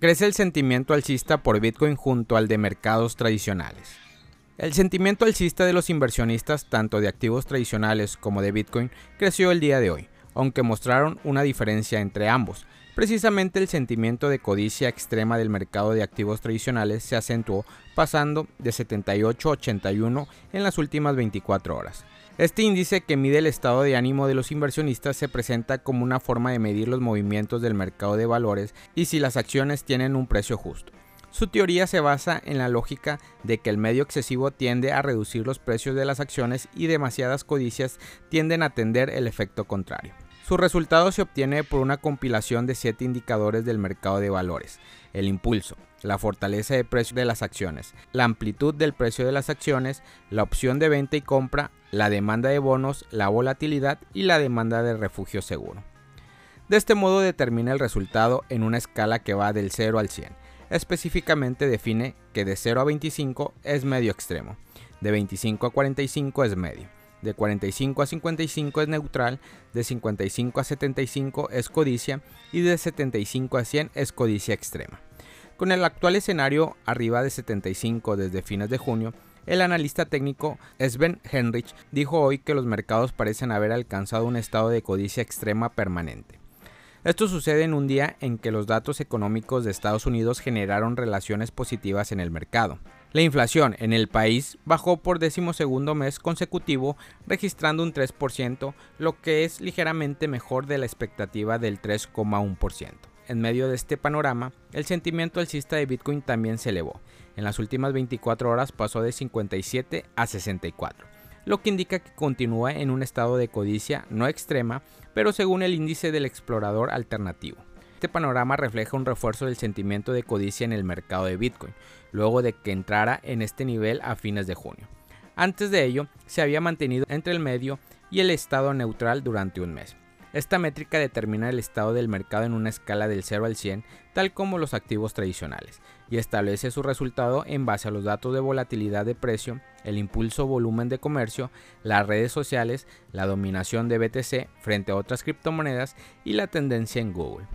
Crece el sentimiento alcista por Bitcoin junto al de mercados tradicionales. El sentimiento alcista de los inversionistas, tanto de activos tradicionales como de Bitcoin, creció el día de hoy, aunque mostraron una diferencia entre ambos. Precisamente el sentimiento de codicia extrema del mercado de activos tradicionales se acentuó pasando de 78 a 81 en las últimas 24 horas. Este índice que mide el estado de ánimo de los inversionistas se presenta como una forma de medir los movimientos del mercado de valores y si las acciones tienen un precio justo. Su teoría se basa en la lógica de que el medio excesivo tiende a reducir los precios de las acciones y demasiadas codicias tienden a tender el efecto contrario. Su resultado se obtiene por una compilación de siete indicadores del mercado de valores. El impulso, la fortaleza de precio de las acciones, la amplitud del precio de las acciones, la opción de venta y compra, la demanda de bonos, la volatilidad y la demanda de refugio seguro. De este modo determina el resultado en una escala que va del 0 al 100. Específicamente define que de 0 a 25 es medio extremo, de 25 a 45 es medio de 45 a 55 es neutral, de 55 a 75 es codicia y de 75 a 100 es codicia extrema. Con el actual escenario arriba de 75 desde fines de junio, el analista técnico Sven Henrich dijo hoy que los mercados parecen haber alcanzado un estado de codicia extrema permanente. Esto sucede en un día en que los datos económicos de Estados Unidos generaron relaciones positivas en el mercado. La inflación en el país bajó por decimosegundo mes consecutivo, registrando un 3%, lo que es ligeramente mejor de la expectativa del 3,1%. En medio de este panorama, el sentimiento alcista de Bitcoin también se elevó. En las últimas 24 horas pasó de 57 a 64, lo que indica que continúa en un estado de codicia no extrema, pero según el índice del explorador alternativo. Este panorama refleja un refuerzo del sentimiento de codicia en el mercado de Bitcoin, luego de que entrara en este nivel a fines de junio. Antes de ello, se había mantenido entre el medio y el estado neutral durante un mes. Esta métrica determina el estado del mercado en una escala del 0 al 100, tal como los activos tradicionales, y establece su resultado en base a los datos de volatilidad de precio, el impulso volumen de comercio, las redes sociales, la dominación de BTC frente a otras criptomonedas y la tendencia en Google.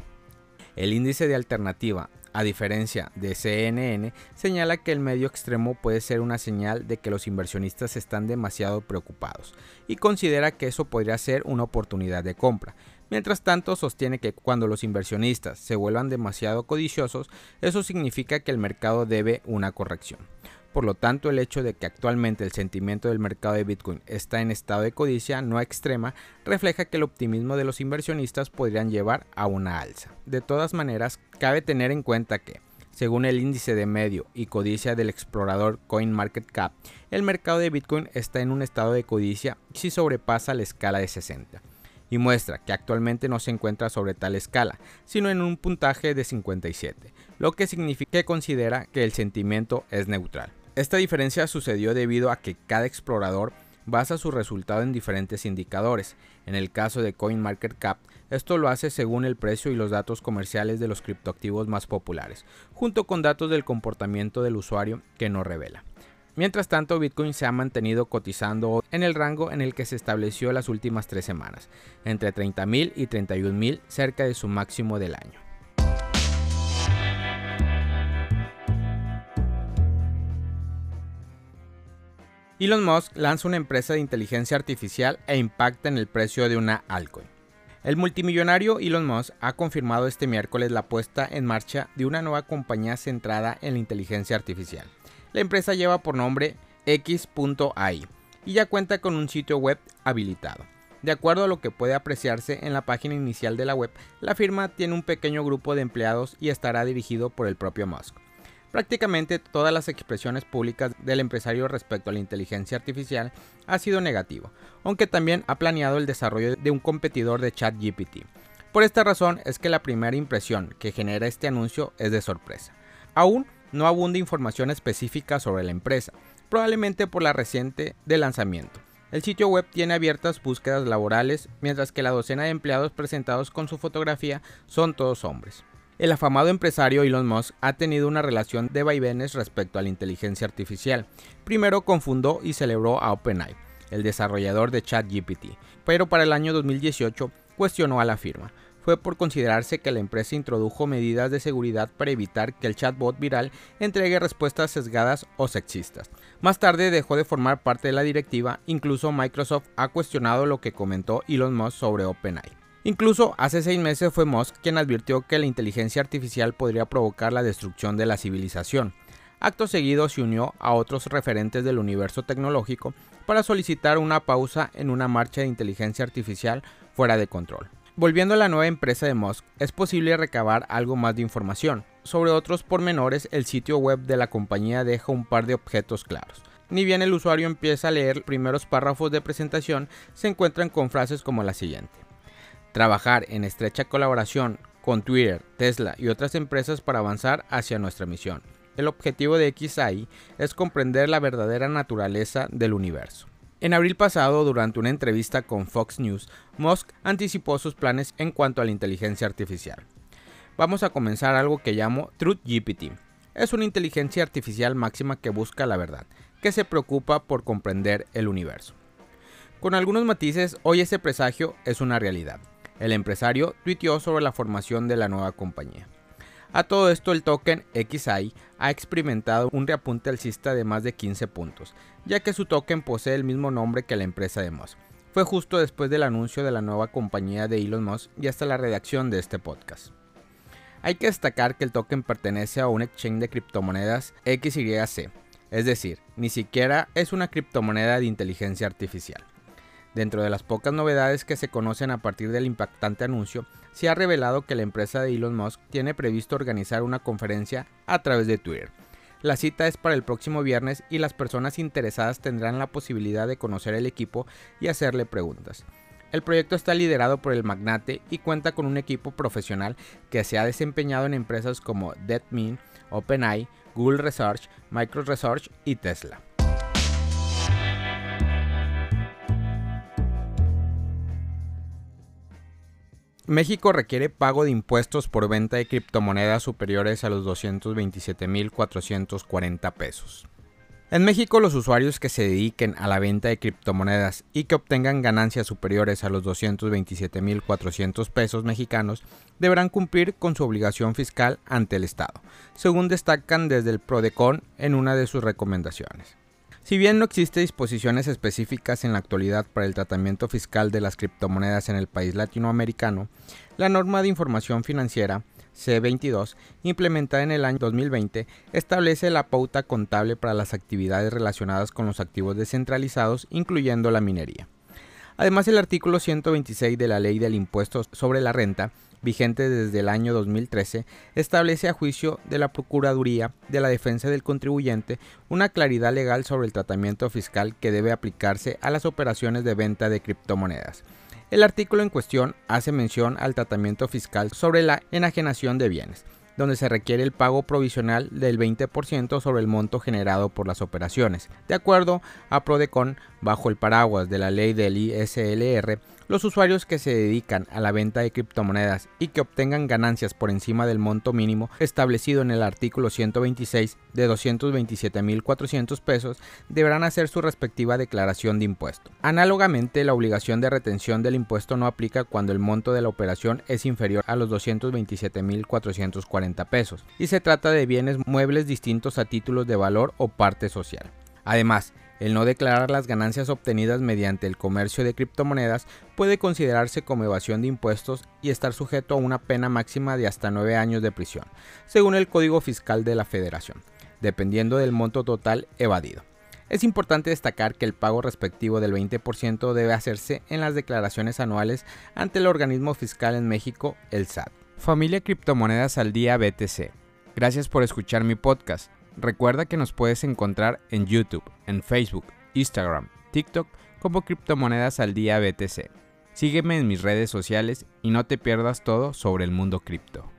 El índice de alternativa, a diferencia de CNN, señala que el medio extremo puede ser una señal de que los inversionistas están demasiado preocupados y considera que eso podría ser una oportunidad de compra. Mientras tanto, sostiene que cuando los inversionistas se vuelvan demasiado codiciosos, eso significa que el mercado debe una corrección. Por lo tanto, el hecho de que actualmente el sentimiento del mercado de Bitcoin está en estado de codicia no extrema refleja que el optimismo de los inversionistas podrían llevar a una alza. De todas maneras, cabe tener en cuenta que, según el índice de medio y codicia del explorador CoinMarketCap, el mercado de Bitcoin está en un estado de codicia si sobrepasa la escala de 60 y muestra que actualmente no se encuentra sobre tal escala, sino en un puntaje de 57, lo que significa que considera que el sentimiento es neutral. Esta diferencia sucedió debido a que cada explorador basa su resultado en diferentes indicadores. En el caso de CoinMarketCap, esto lo hace según el precio y los datos comerciales de los criptoactivos más populares, junto con datos del comportamiento del usuario que no revela. Mientras tanto, Bitcoin se ha mantenido cotizando en el rango en el que se estableció las últimas tres semanas, entre 30.000 y 31.000, cerca de su máximo del año. Elon Musk lanza una empresa de inteligencia artificial e impacta en el precio de una altcoin. El multimillonario Elon Musk ha confirmado este miércoles la puesta en marcha de una nueva compañía centrada en la inteligencia artificial. La empresa lleva por nombre X.ai y ya cuenta con un sitio web habilitado. De acuerdo a lo que puede apreciarse en la página inicial de la web, la firma tiene un pequeño grupo de empleados y estará dirigido por el propio Musk. Prácticamente todas las expresiones públicas del empresario respecto a la inteligencia artificial ha sido negativo, aunque también ha planeado el desarrollo de un competidor de ChatGPT. Por esta razón es que la primera impresión que genera este anuncio es de sorpresa. Aún no abunda información específica sobre la empresa, probablemente por la reciente de lanzamiento. El sitio web tiene abiertas búsquedas laborales, mientras que la docena de empleados presentados con su fotografía son todos hombres. El afamado empresario Elon Musk ha tenido una relación de vaivenes respecto a la inteligencia artificial. Primero confundó y celebró a OpenAI, el desarrollador de ChatGPT, pero para el año 2018 cuestionó a la firma. fue por considerarse que la empresa introdujo medidas de seguridad para evitar que el chatbot viral entregue respuestas sesgadas o sexistas. Más tarde dejó de formar parte de la directiva, incluso Microsoft ha cuestionado lo que comentó Elon Musk sobre OpenAI. Incluso hace seis meses fue Musk quien advirtió que la inteligencia artificial podría provocar la destrucción de la civilización. Acto seguido se unió a otros referentes del universo tecnológico para solicitar una pausa en una marcha de inteligencia artificial fuera de control. Volviendo a la nueva empresa de Musk, es posible recabar algo más de información. Sobre otros pormenores, el sitio web de la compañía deja un par de objetos claros. Ni bien el usuario empieza a leer primeros párrafos de presentación, se encuentran con frases como la siguiente. Trabajar en estrecha colaboración con Twitter, Tesla y otras empresas para avanzar hacia nuestra misión. El objetivo de XAI es comprender la verdadera naturaleza del universo. En abril pasado, durante una entrevista con Fox News, Musk anticipó sus planes en cuanto a la inteligencia artificial. Vamos a comenzar algo que llamo TruthGPT. Es una inteligencia artificial máxima que busca la verdad, que se preocupa por comprender el universo. Con algunos matices, hoy ese presagio es una realidad. El empresario tuiteó sobre la formación de la nueva compañía. A todo esto el token XI ha experimentado un reapunte alcista de más de 15 puntos, ya que su token posee el mismo nombre que la empresa de Musk. Fue justo después del anuncio de la nueva compañía de Elon Musk y hasta la redacción de este podcast. Hay que destacar que el token pertenece a un exchange de criptomonedas XYC, es decir, ni siquiera es una criptomoneda de inteligencia artificial. Dentro de las pocas novedades que se conocen a partir del impactante anuncio, se ha revelado que la empresa de Elon Musk tiene previsto organizar una conferencia a través de Twitter. La cita es para el próximo viernes y las personas interesadas tendrán la posibilidad de conocer el equipo y hacerle preguntas. El proyecto está liderado por el magnate y cuenta con un equipo profesional que se ha desempeñado en empresas como DeadMin, OpenAI, Google Research, Microsoft Research y Tesla. México requiere pago de impuestos por venta de criptomonedas superiores a los 227.440 pesos. En México los usuarios que se dediquen a la venta de criptomonedas y que obtengan ganancias superiores a los 227.400 pesos mexicanos deberán cumplir con su obligación fiscal ante el Estado, según destacan desde el PRODECON en una de sus recomendaciones. Si bien no existe disposiciones específicas en la actualidad para el tratamiento fiscal de las criptomonedas en el país latinoamericano, la norma de información financiera C22, implementada en el año 2020, establece la pauta contable para las actividades relacionadas con los activos descentralizados, incluyendo la minería. Además, el artículo 126 de la Ley del Impuesto sobre la Renta vigente desde el año 2013, establece a juicio de la Procuraduría de la Defensa del Contribuyente una claridad legal sobre el tratamiento fiscal que debe aplicarse a las operaciones de venta de criptomonedas. El artículo en cuestión hace mención al tratamiento fiscal sobre la enajenación de bienes, donde se requiere el pago provisional del 20% sobre el monto generado por las operaciones. De acuerdo a Prodecon, bajo el paraguas de la ley del ISLR, los usuarios que se dedican a la venta de criptomonedas y que obtengan ganancias por encima del monto mínimo establecido en el artículo 126 de 227.400 pesos deberán hacer su respectiva declaración de impuesto. Análogamente, la obligación de retención del impuesto no aplica cuando el monto de la operación es inferior a los 227.440 pesos y se trata de bienes muebles distintos a títulos de valor o parte social. Además, el no declarar las ganancias obtenidas mediante el comercio de criptomonedas puede considerarse como evasión de impuestos y estar sujeto a una pena máxima de hasta 9 años de prisión, según el Código Fiscal de la Federación, dependiendo del monto total evadido. Es importante destacar que el pago respectivo del 20% debe hacerse en las declaraciones anuales ante el organismo fiscal en México, el SAT. Familia Criptomonedas al Día BTC. Gracias por escuchar mi podcast. Recuerda que nos puedes encontrar en YouTube, en Facebook, Instagram, TikTok como Criptomonedas al Día BTC. Sígueme en mis redes sociales y no te pierdas todo sobre el mundo cripto.